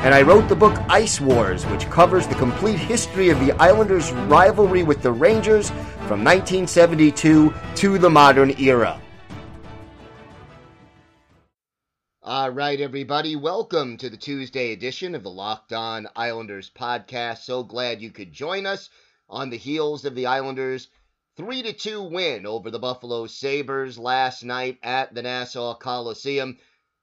and I wrote the book Ice Wars, which covers the complete history of the Islanders' rivalry with the Rangers from 1972 to the modern era. All right, everybody, welcome to the Tuesday edition of the Locked On Islanders podcast. So glad you could join us on the heels of the Islanders' 3 to 2 win over the Buffalo Sabres last night at the Nassau Coliseum.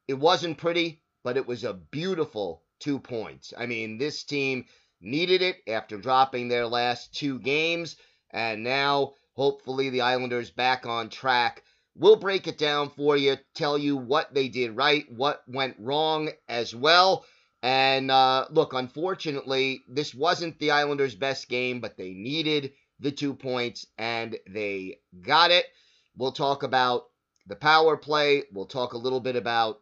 It wasn't pretty, but it was a beautiful two points. I mean, this team needed it after dropping their last two games, and now hopefully the Islanders back on track We'll break it down for you, tell you what they did right, what went wrong as well. And uh, look, unfortunately, this wasn't the Islanders' best game, but they needed the two points and they got it. We'll talk about the power play. We'll talk a little bit about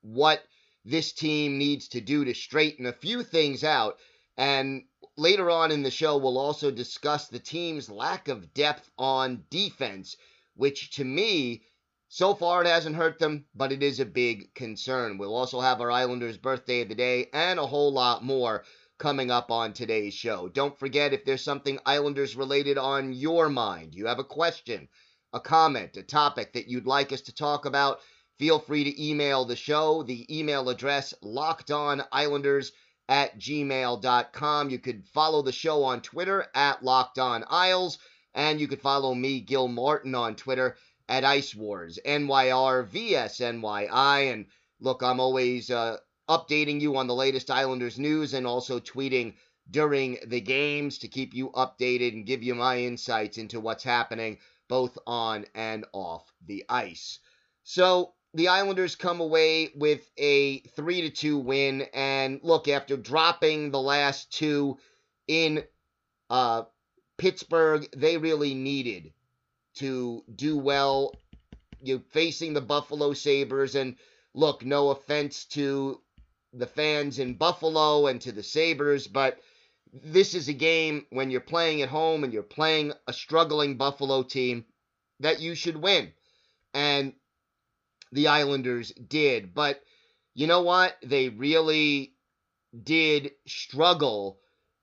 what this team needs to do to straighten a few things out. And later on in the show, we'll also discuss the team's lack of depth on defense which to me, so far it hasn't hurt them, but it is a big concern. We'll also have our Islanders' birthday of the day and a whole lot more coming up on today's show. Don't forget if there's something Islanders related on your mind, you have a question, a comment, a topic that you'd like us to talk about, feel free to email the show. The email address lockedonislanders at gmail.com. You could follow the show on Twitter at Locked On Isles. And you could follow me, Gil Martin, on Twitter at Ice Wars, NYRVSNYI. And look, I'm always uh, updating you on the latest Islanders news and also tweeting during the games to keep you updated and give you my insights into what's happening both on and off the ice. So the Islanders come away with a 3 to 2 win and look after dropping the last two in uh, Pittsburgh, they really needed to do well. You facing the Buffalo Sabres, and look, no offense to the fans in Buffalo and to the Sabres, but this is a game when you're playing at home and you're playing a struggling Buffalo team that you should win. And the Islanders did. But you know what? They really did struggle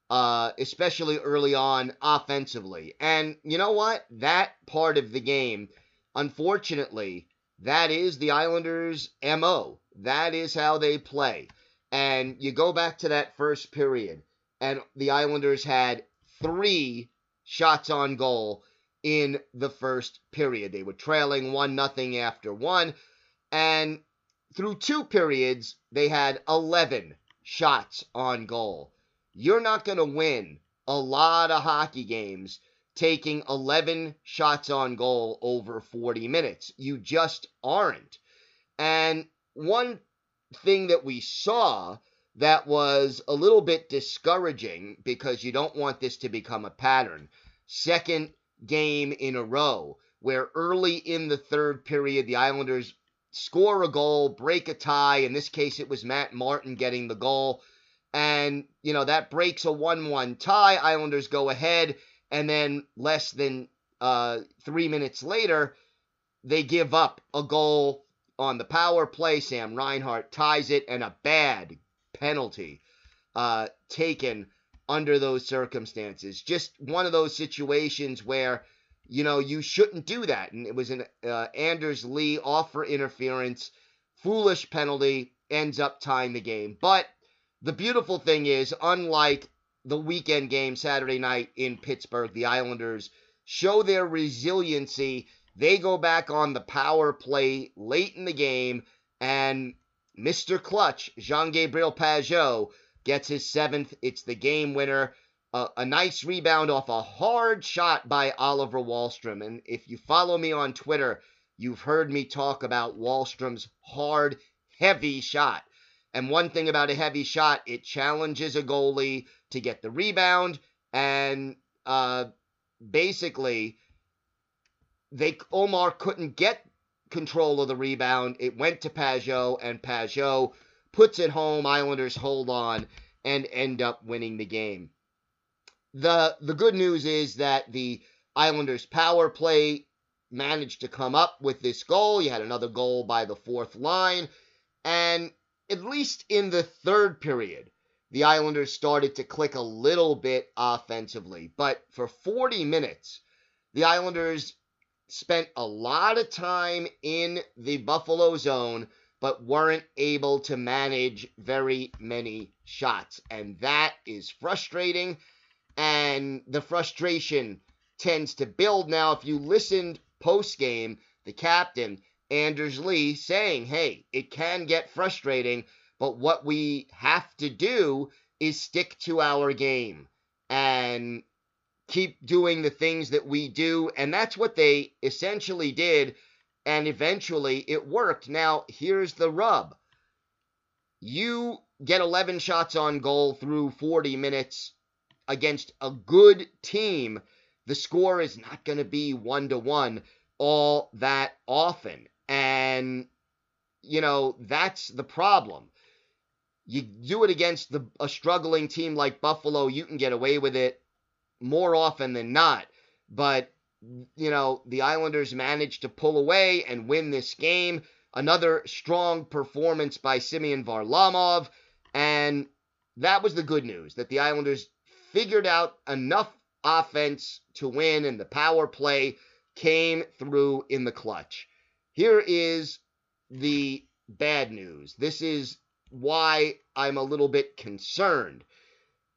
uh, especially early on offensively. And you know what? That part of the game, unfortunately, that is the Islanders' MO. That is how they play. And you go back to that first period, and the Islanders had three shots on goal in the first period. They were trailing 1 nothing after one. And through two periods, they had 11 shots on goal. You're not going to win a lot of hockey games taking 11 shots on goal over 40 minutes. You just aren't. And one thing that we saw that was a little bit discouraging because you don't want this to become a pattern. Second game in a row where early in the third period, the Islanders score a goal, break a tie. In this case, it was Matt Martin getting the goal and you know that breaks a one-one tie. Islanders go ahead, and then less than uh, three minutes later, they give up a goal on the power play. Sam Reinhart ties it, and a bad penalty uh, taken under those circumstances. Just one of those situations where you know you shouldn't do that, and it was an uh, Anders Lee off for interference, foolish penalty ends up tying the game, but the beautiful thing is, unlike the weekend game Saturday night in Pittsburgh, the Islanders show their resiliency. They go back on the power play late in the game, and Mr. Clutch, Jean Gabriel Pageau, gets his seventh. It's the game winner. Uh, a nice rebound off a hard shot by Oliver Wahlstrom. And if you follow me on Twitter, you've heard me talk about Wahlstrom's hard, heavy shot. And one thing about a heavy shot, it challenges a goalie to get the rebound. And uh, basically, they Ullmark couldn't get control of the rebound. It went to Pageau, and Pageau puts it home. Islanders hold on and end up winning the game. The the good news is that the Islanders power play managed to come up with this goal. You had another goal by the fourth line, and at least in the third period, the Islanders started to click a little bit offensively. But for 40 minutes, the Islanders spent a lot of time in the Buffalo zone, but weren't able to manage very many shots. And that is frustrating. And the frustration tends to build. Now, if you listened post game, the captain, Anders Lee, saying, hey, it can get frustrating, but what we have to do is stick to our game and keep doing the things that we do. And that's what they essentially did. And eventually it worked. Now, here's the rub you get 11 shots on goal through 40 minutes against a good team. The score is not going to be one to one all that often. And, you know, that's the problem. You do it against the, a struggling team like Buffalo, you can get away with it more often than not. But, you know, the Islanders managed to pull away and win this game. Another strong performance by Semyon Varlamov. And that was the good news that the Islanders figured out enough offense to win, and the power play came through in the clutch. Here is the bad news. This is why I'm a little bit concerned.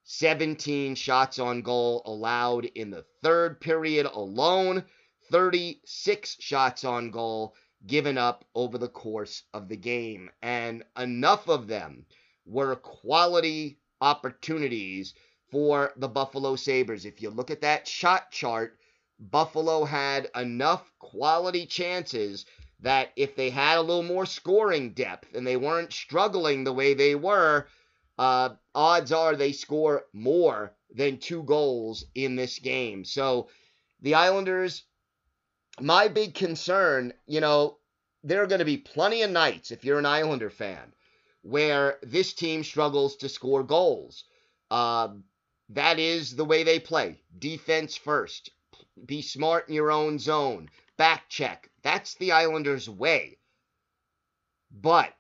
17 shots on goal allowed in the third period alone, 36 shots on goal given up over the course of the game. And enough of them were quality opportunities for the Buffalo Sabres. If you look at that shot chart, Buffalo had enough quality chances that if they had a little more scoring depth and they weren't struggling the way they were, uh, odds are they score more than two goals in this game. So the Islanders, my big concern, you know, there are going to be plenty of nights, if you're an Islander fan, where this team struggles to score goals. Uh, that is the way they play. Defense first. Be smart in your own zone. Back check. That's the Islanders' way. But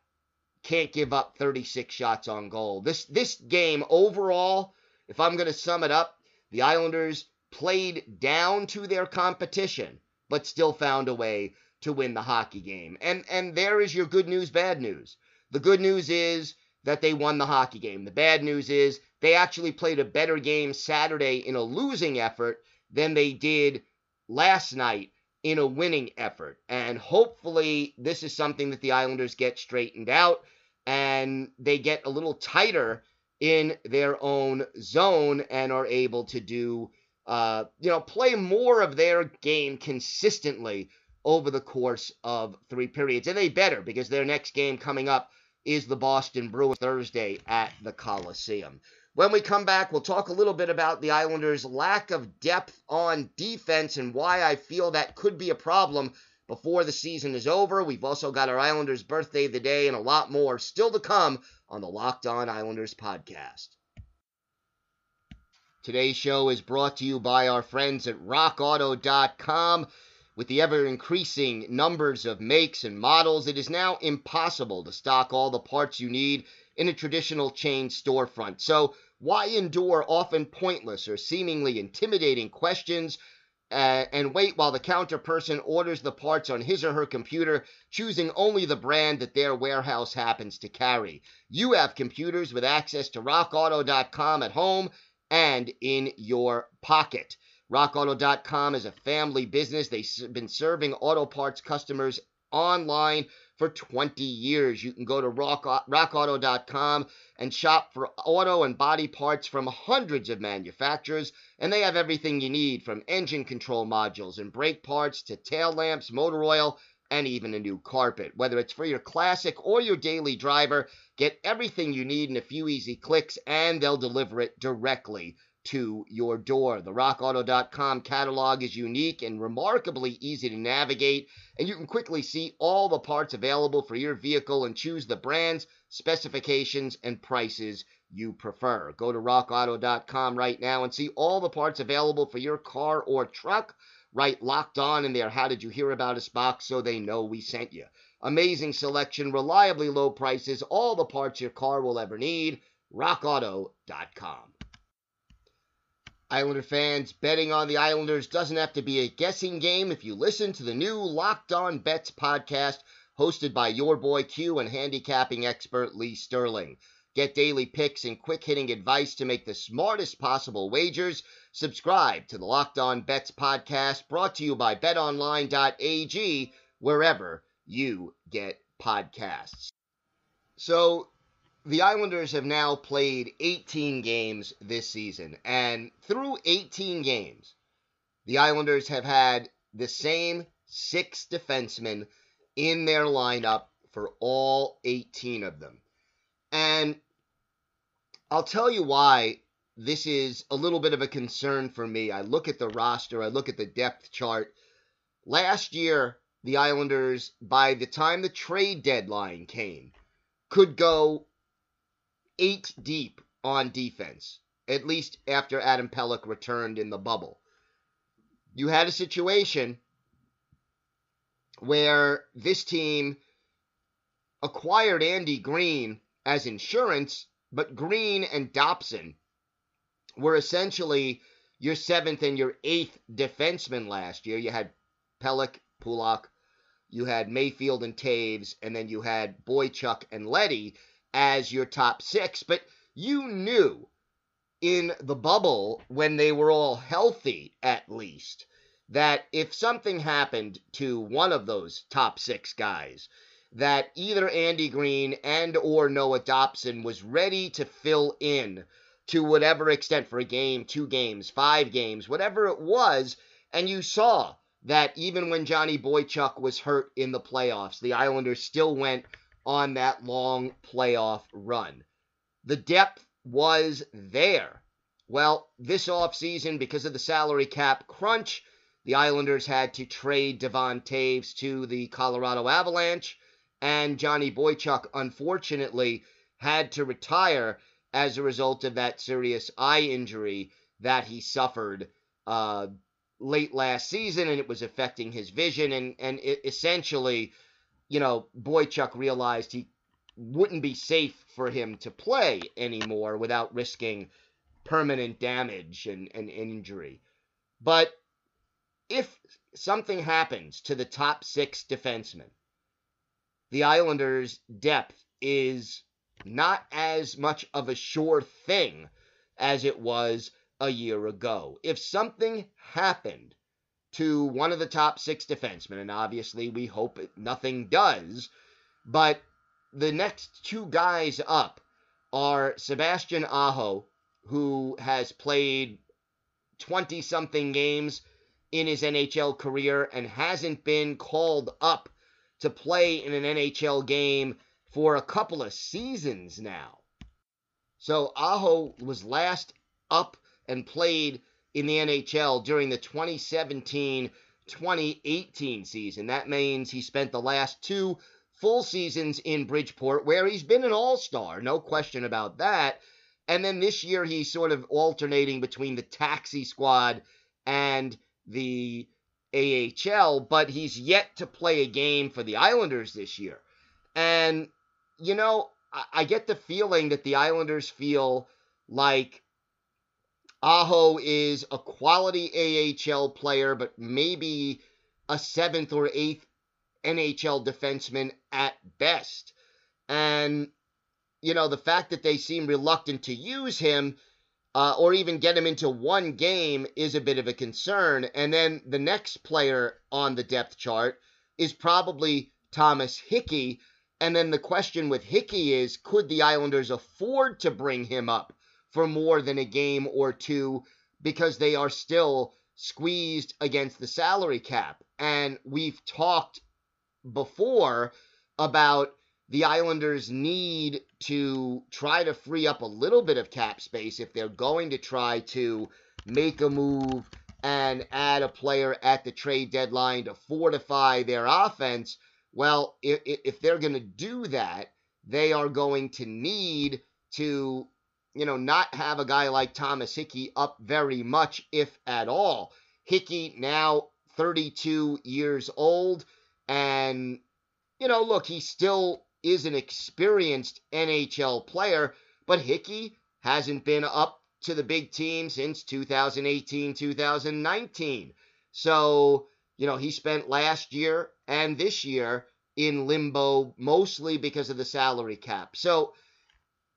can't give up 36 shots on goal. This this game overall, if I'm going to sum it up, the Islanders played down to their competition, but still found a way to win the hockey game. And and there is your good news, bad news. The good news is that they won the hockey game. The bad news is they actually played a better game Saturday in a losing effort than they did last night in a winning effort. And hopefully, this is something that the Islanders get straightened out and they get a little tighter in their own zone and are able to do, uh, you know, play more of their game consistently over the course of three periods. And they better because their next game coming up is the Boston Bruins Thursday at the Coliseum. When we come back, we'll talk a little bit about the Islanders' lack of depth on defense and why I feel that could be a problem before the season is over. We've also got our Islanders' birthday of the day and a lot more still to come on the Locked On Islanders podcast. Today's show is brought to you by our friends at RockAuto.com. With the ever increasing numbers of makes and models, it is now impossible to stock all the parts you need in a traditional chain storefront. So, why endure often pointless or seemingly intimidating questions uh, and wait while the counter person orders the parts on his or her computer, choosing only the brand that their warehouse happens to carry? You have computers with access to rockauto.com at home and in your pocket. RockAuto.com is a family business. They've been serving auto parts customers online for 20 years. You can go to rock, rockauto.com and shop for auto and body parts from hundreds of manufacturers, and they have everything you need from engine control modules and brake parts to tail lamps, motor oil, and even a new carpet. Whether it's for your classic or your daily driver, get everything you need in a few easy clicks and they'll deliver it directly to your door. The rockauto.com catalog is unique and remarkably easy to navigate, and you can quickly see all the parts available for your vehicle and choose the brands, specifications, and prices you prefer. Go to rockauto.com right now and see all the parts available for your car or truck. Write locked on in their. How did you hear about us box so they know we sent you? Amazing selection, reliably low prices, all the parts your car will ever need. RockAuto.com. Islander fans, betting on the Islanders doesn't have to be a guessing game if you listen to the new Locked On Bets podcast hosted by your boy Q and handicapping expert Lee Sterling. Get daily picks and quick hitting advice to make the smartest possible wagers. Subscribe to the Locked On Bets podcast brought to you by betonline.ag wherever you get podcasts. So, the Islanders have now played 18 games this season, and through 18 games, the Islanders have had the same six defensemen in their lineup for all 18 of them. And I'll tell you why this is a little bit of a concern for me. I look at the roster, I look at the depth chart. Last year, the Islanders, by the time the trade deadline came, could go eight deep on defense, at least after Adam Pelech returned in the bubble. You had a situation where this team acquired Andy Greene as insurance, but Greene and Dobson were essentially your seventh and your eighth defensemen last year. You had Pelech, Pulock, you had Mayfield and Toews, and then you had Boychuk and Leddy as your top six, but you knew in the bubble when they were all healthy, at least, that if something happened to one of those top six guys, that either Andy Greene and or Noah Dobson was ready to fill in to whatever extent for a game, two games, five games, whatever it was, and you saw that even when Johnny Boychuk was hurt in the playoffs, the Islanders still went on that long playoff run. The depth was there. Well, this offseason, because of the salary cap crunch, the Islanders had to trade Devon Toews to the Colorado Avalanche, and Johnny Boychuk, unfortunately, had to retire as a result of that serious eye injury that he suffered uh, late last season, and it was affecting his vision, and, and essentially you know, Boychuk realized he wouldn't be safe for him to play anymore without risking permanent damage and, and injury. But if something happens to the top six defensemen, the Islanders' depth is not as much of a sure thing as it was a year ago. If something happened to one of the top six defensemen, and obviously we hope nothing does. But the next two guys up are Sebastian Aho, who has played 20 something games in his NHL career and hasn't been called up to play in an NHL game for a couple of seasons now. So Aho was last up and played in the NHL during the 2017 2018 season. That means he spent the last two full seasons in Bridgeport, where he's been an all star, no question about that. And then this year, he's sort of alternating between the taxi squad and the AHL, but he's yet to play a game for the Islanders this year. And, you know, I, I get the feeling that the Islanders feel like Aho is a quality AHL player, but maybe a seventh or eighth NHL defenseman at best. And, you know, the fact that they seem reluctant to use him uh, or even get him into one game is a bit of a concern. And then the next player on the depth chart is probably Thomas Hickey. And then the question with Hickey is could the Islanders afford to bring him up? For more than a game or two because they are still squeezed against the salary cap. And we've talked before about the Islanders need to try to free up a little bit of cap space if they're going to try to make a move and add a player at the trade deadline to fortify their offense. Well, if, if they're going to do that, they are going to need to, you know, not have a guy like Thomas Hickey up very much, if at all. Hickey now 32 years old, and, you know, look, he still is an experienced NHL player, but Hickey hasn't been up to the big team since 2018, 2019. So, you know, he spent last year and this year in limbo mostly because of the salary cap. So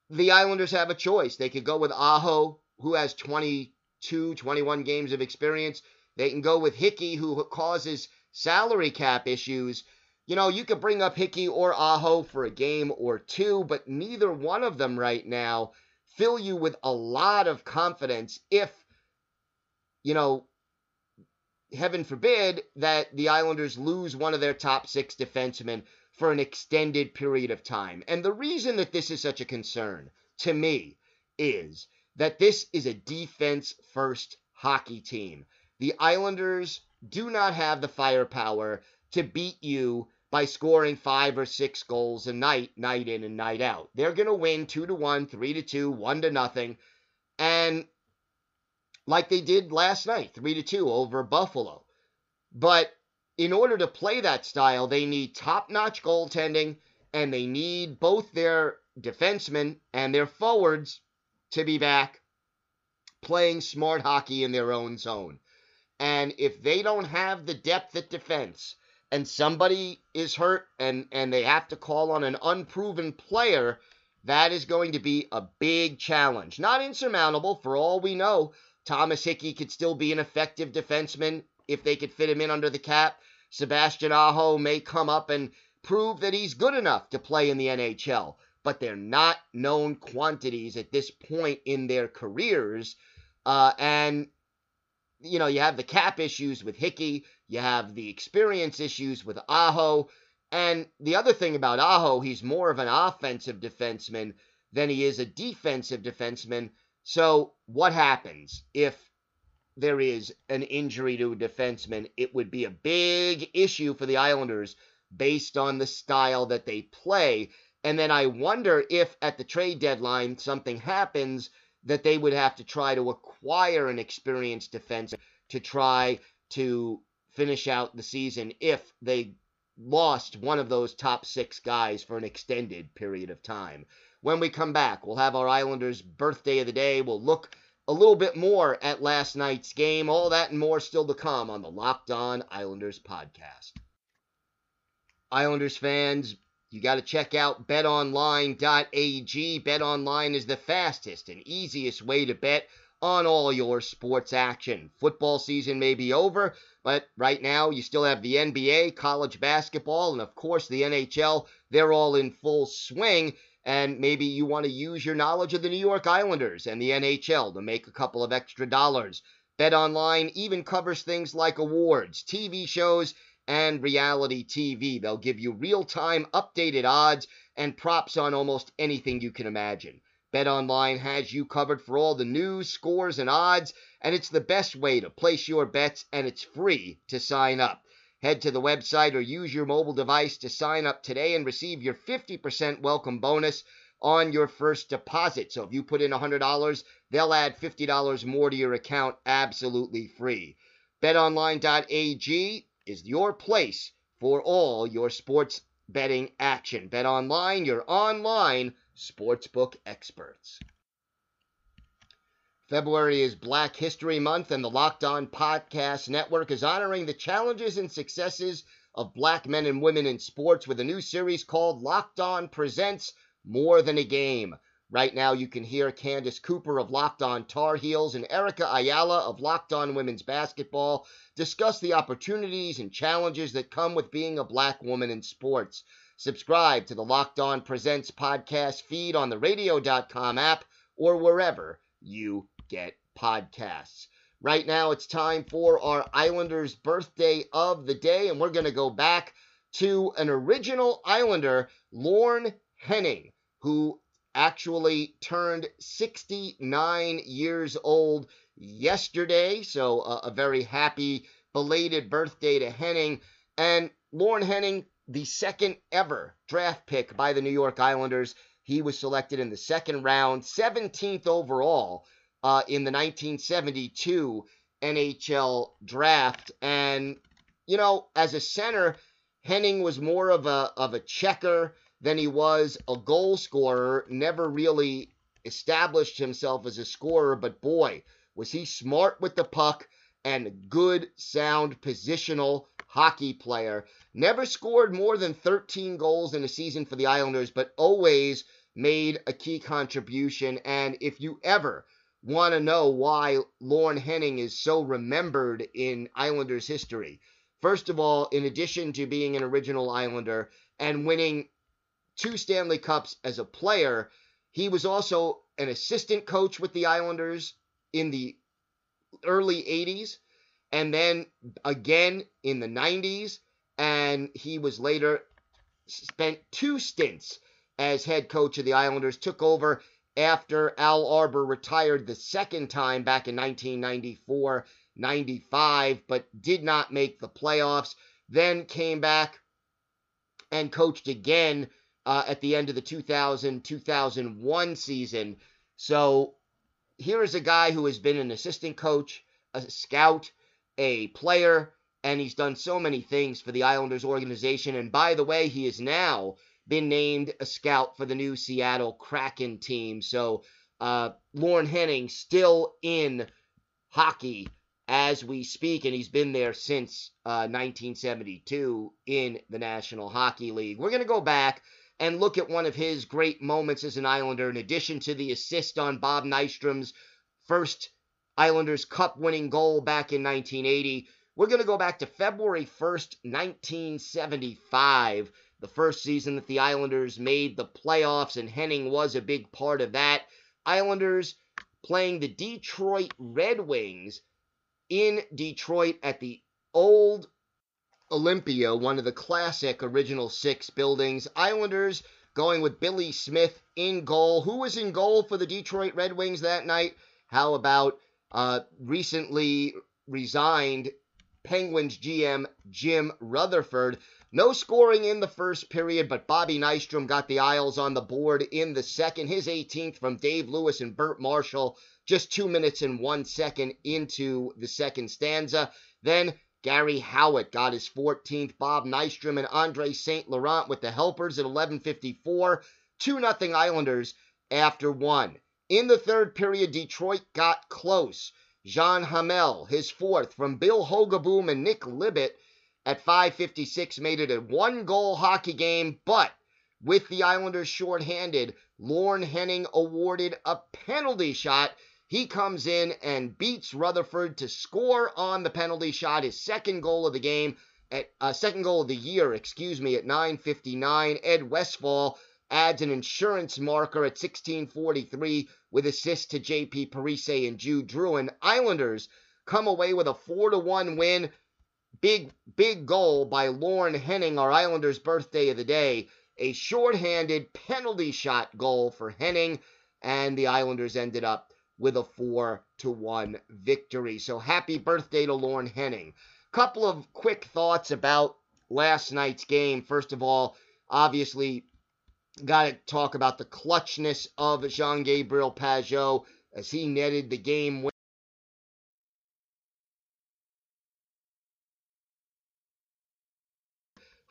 the Islanders have a choice. They could go with Aho, who has 22, 21 games of experience. They can go with Hickey, who causes salary cap issues. You know, you could bring up Hickey or Aho for a game or two, but neither one of them right now fill you with a lot of confidence if, you know, heaven forbid that the Islanders lose one of their top six defensemen for an extended period of time. And the reason that this is such a concern to me is that this is a defense first hockey team. The Islanders do not have the firepower to beat you by scoring five or six goals a night, night in and night out. They're going to win two to one, three to two, one to nothing. And like they did last night, 3 to 2 over Buffalo. But in order to play that style, they need top-notch goaltending and they need both their defensemen and their forwards to be back playing smart hockey in their own zone. And if they don't have the depth at defense and somebody is hurt and, and they have to call on an unproven player, that is going to be a big challenge. Not insurmountable for all we know. Thomas Hickey could still be an effective defenseman if they could fit him in under the cap. Sebastian Aho may come up and prove that he's good enough to play in the NHL, but they're not known quantities at this point in their careers. Uh, and, you know, you have the cap issues with Hickey, you have the experience issues with Aho. And the other thing about Aho, he's more of an offensive defenseman than he is a defensive defenseman. So, what happens if there is an injury to a defenseman? It would be a big issue for the Islanders based on the style that they play. And then I wonder if at the trade deadline something happens that they would have to try to acquire an experienced defenseman to try to finish out the season if they lost one of those top six guys for an extended period of time. When we come back, we'll have our Islanders' birthday of the day. We'll look a little bit more at last night's game. All that and more still to come on the Locked On Islanders podcast. Islanders fans, you got to check out betonline.ag. BetOnline is the fastest and easiest way to bet on all your sports action. Football season may be over, but right now you still have the NBA, college basketball, and of course the NHL. They're all in full swing and maybe you want to use your knowledge of the New York Islanders and the NHL to make a couple of extra dollars. Bet Online even covers things like awards, TV shows, and reality TV. They'll give you real time updated odds and props on almost anything you can imagine. Bet Online has you covered for all the news, scores, and odds, and it's the best way to place your bets, and it's free to sign up. Head to the website or use your mobile device to sign up today and receive your 50% welcome bonus on your first deposit. So if you put in $100, they'll add $50 more to your account absolutely free. BetOnline.ag is your place for all your sports betting action. BetOnline, your online sportsbook experts. February is Black History Month, and the Locked On Podcast Network is honoring the challenges and successes of black men and women in sports with a new series called Locked On Presents More Than a Game. Right now, you can hear Candace Cooper of Locked On Tar Heels and Erica Ayala of Locked On Women's Basketball discuss the opportunities and challenges that come with being a black woman in sports. Subscribe to the Locked On Presents podcast feed on the radio.com app or wherever you get podcasts. Right now, it's time for our Islanders birthday of the day, and we're going to go back to an original Islander, Lorne Henning, who actually turned 69 years old yesterday. So, uh, a very happy belated birthday to Henning. And Lorne Henning, the second ever draft pick by the New York Islanders. He was selected in the second round, 17th overall uh, in the 1972 NHL draft. And, you know, as a center, Henning was more of a, of a checker than he was a goal scorer, never really established himself as a scorer, but boy, was he smart with the puck and good, sound, positional hockey player. Never scored more than 13 goals in a season for the Islanders, but always made a key contribution. And if you ever want to know why Lorne Henning is so remembered in Islanders history, first of all, in addition to being an original Islander and winning two Stanley Cups as a player, he was also an assistant coach with the Islanders in the early 80s and then again in the 90s and he was later spent two stints as head coach of the Islanders took over after Al Arbour retired the second time back in 1994 95 but did not make the playoffs then came back and coached again uh, at the end of the 2000 2001 season so here is a guy who has been an assistant coach, a scout, a player, and he's done so many things for the Islanders organization. And by the way, he is now been named a scout for the new Seattle Kraken team. So uh, Lorne Henning still in hockey as we speak, and he's been there since uh, 1972 in the National Hockey League. We're going to go back and look at one of his great moments as an Islander, in addition to the assist on Bob Nystrom's first Islanders Cup winning goal back in 1980. We're going to go back to February 1st, 1975, the first season that the Islanders made the playoffs, and Henning was a big part of that. Islanders playing the Detroit Red Wings in Detroit at the old Olympia, one of the classic original six buildings. Islanders going with Billy Smith in goal. Who was in goal for the Detroit Red Wings that night? How about uh, recently resigned Penguins GM Jim Rutherford? No scoring in the first period, but Bobby Nystrom got the Isles on the board in the second. His 18th from Dave Lewis and Bert Marshall just two minutes and one second into the second stanza. Then Gary Howatt got his 14th. Bob Nystrom and Andre St. Laurent with the helpers at 11:54. 2 0 Islanders after one. In the third period, Detroit got close. Jean Hamel, his fourth from Bill Hogaboom and Nick Libett at 5:56 made it a one-goal hockey game, but with the Islanders shorthanded, Lorne Henning awarded a penalty shot he comes in and beats Rutherford to score on the penalty shot, his second goal of the game, at uh, second goal of the year, excuse me, at 9:59. Ed Westfall adds an insurance marker at 16:43 with assist to J.P. Parise and Jude Drouin. Islanders come away with a four to one win. Big big goal by Lorne Henning, our Islanders' birthday of the day. A shorthanded penalty shot goal for Henning, and the Islanders ended up with a 4 to 1 victory. So happy birthday to Lorne Henning. Couple of quick thoughts about last night's game. First of all, obviously got to talk about the clutchness of Jean Gabriel Pageau as he netted the game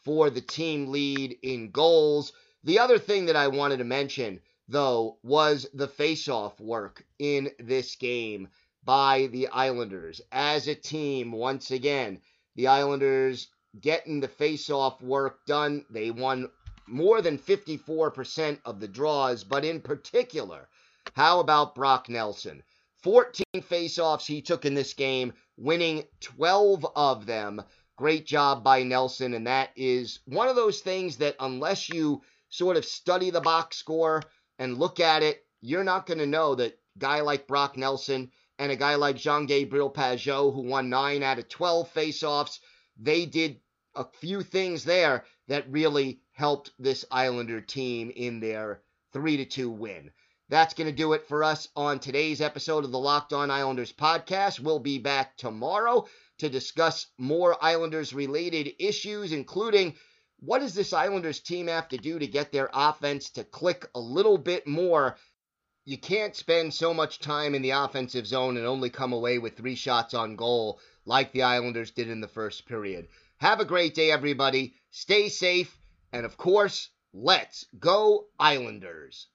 For the team lead in goals. The other thing that I wanted to mention though, was the face-off work in this game by the Islanders. As a team, once again, the Islanders getting the face-off work done. They won more than 54% of the draws, but in particular, how about Brock Nelson? 14 face-offs he took in this game, winning 12 of them. Great job by Nelson, and that is one of those things that unless you sort of study the box score, and look at it, you're not going to know that guy like Brock Nelson and a guy like Jean Gabriel Pageau, who won 9 out of 12 faceoffs, they did a few things there that really helped this Islander team in their 3 to 2 win. That's going to do it for us on today's episode of the Locked On Islanders podcast. We'll be back tomorrow to discuss more Islanders related issues, including what does this Islanders team have to do to get their offense to click a little bit more? You can't spend so much time in the offensive zone and only come away with three shots on goal like the Islanders did in the first period. Have a great day, everybody. Stay safe. And of course, let's go, Islanders.